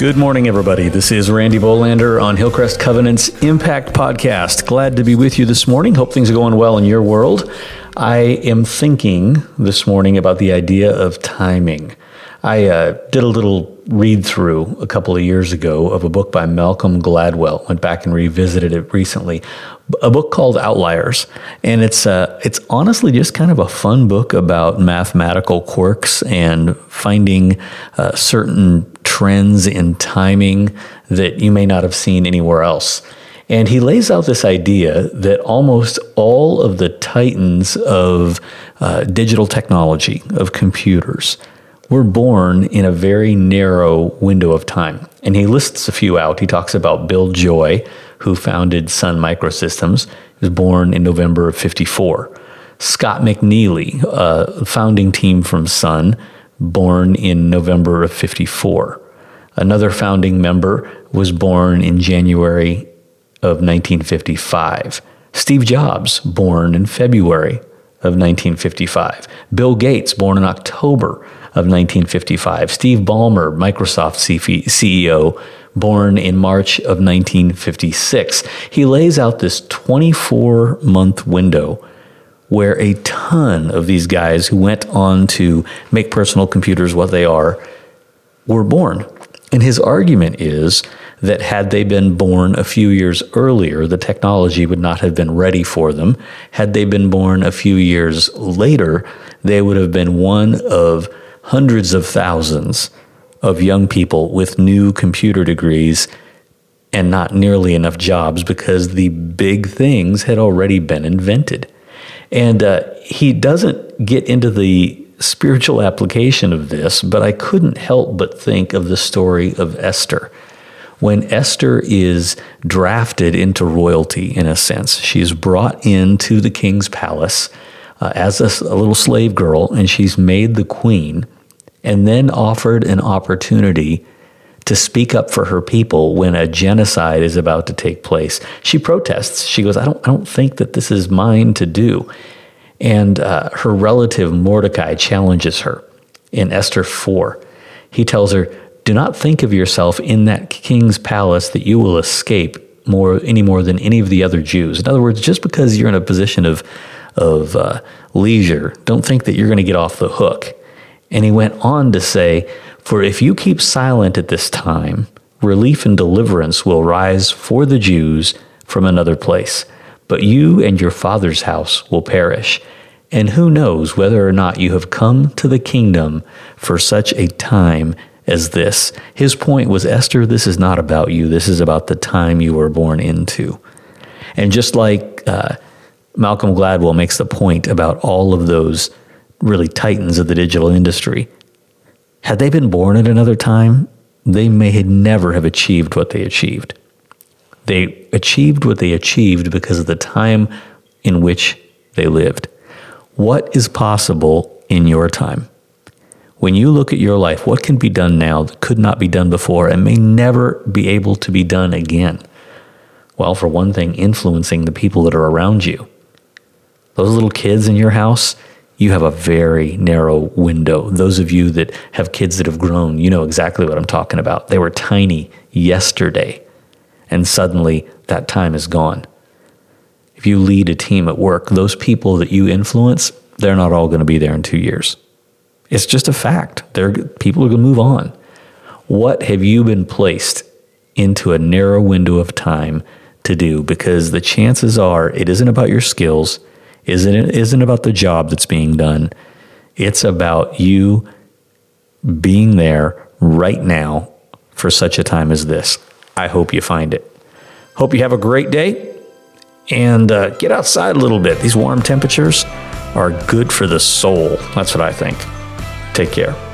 Good morning, everybody. This is Randy Bohlender on Hillcrest Covenant's Impact Podcast. Glad to be with you this morning. Hope things are going well in your world. I am thinking this morning about the idea of timing. I uh, did a little read through a couple of years ago of a book by Malcolm Gladwell. Went back and revisited it recently. A book called Outliers, and it's uh, it's honestly just kind of a fun book about mathematical quirks and finding uh, certain trends in timing that you may not have seen anywhere else. And he lays out this idea that almost all of the titans of uh, digital technology, of computers, were born in a very narrow window of time. And he lists a few out. He talks about Bill Joy, who founded Sun Microsystems. He was born in November of 54. Scott McNealy, a founding team from Sun, born in November of 54. Another founding member was born in January of 1955. Steve Jobs, born in February of 1955. Bill Gates, born in October of 1955. Steve Ballmer, Microsoft CEO, born in March of 1956. He lays out this 24 month window where a ton of these guys who went on to make personal computers what they are were born. And his argument is that had they been born a few years earlier, the technology would not have been ready for them. Had they been born a few years later, they would have been one of hundreds of thousands of young people with new computer degrees and not nearly enough jobs because the big things had already been invented. And uh, he doesn't get into the spiritual application of this, but I couldn't help but think of the story of Esther. When Esther is drafted into royalty, in a sense, she's brought into the king's palace uh, as a, a little slave girl, and she's made the queen, and then offered an opportunity to speak up for her people when a genocide is about to take place. She protests. She goes, I don't, I don't think that this is mine to do. And uh, her relative Mordecai challenges her in Esther 4. He tells her, Do not think of yourself in that king's palace that you will escape more any more than any of the other Jews. In other words, just because you're in a position of, of uh, leisure, don't think that you're going to get off the hook. And he went on to say, For if you keep silent at this time, relief and deliverance will rise for the Jews from another place but you and your father's house will perish. And who knows whether or not you have come to the kingdom for such a time as this. His point was Esther, this is not about you. This is about the time you were born into. And just like uh, Malcolm Gladwell makes the point about all of those really titans of the digital industry, had they been born at another time, they may never have achieved what they achieved. They achieved what they achieved because of the time in which they lived. What is possible in your time? When you look at your life, what can be done now that could not be done before and may never be able to be done again? Well, for one thing, influencing the people that are around you. Those little kids in your house, you have a very narrow window. Those of you that have kids that have grown, you know exactly what I'm talking about. They were tiny yesterday and suddenly that time is gone. If you lead a team at work, those people that you influence, they're not all going to be there in two years. It's just a fact. They're, people are going to move on. What have you been placed into a narrow window of time to do? Because the chances are it isn't about your skills, isn't it isn't about the job that's being done. It's about you being there right now for such a time as this. I hope you find it. Hope you have a great day and uh, get outside a little bit. These warm temperatures are good for the soul. That's what I think. Take care.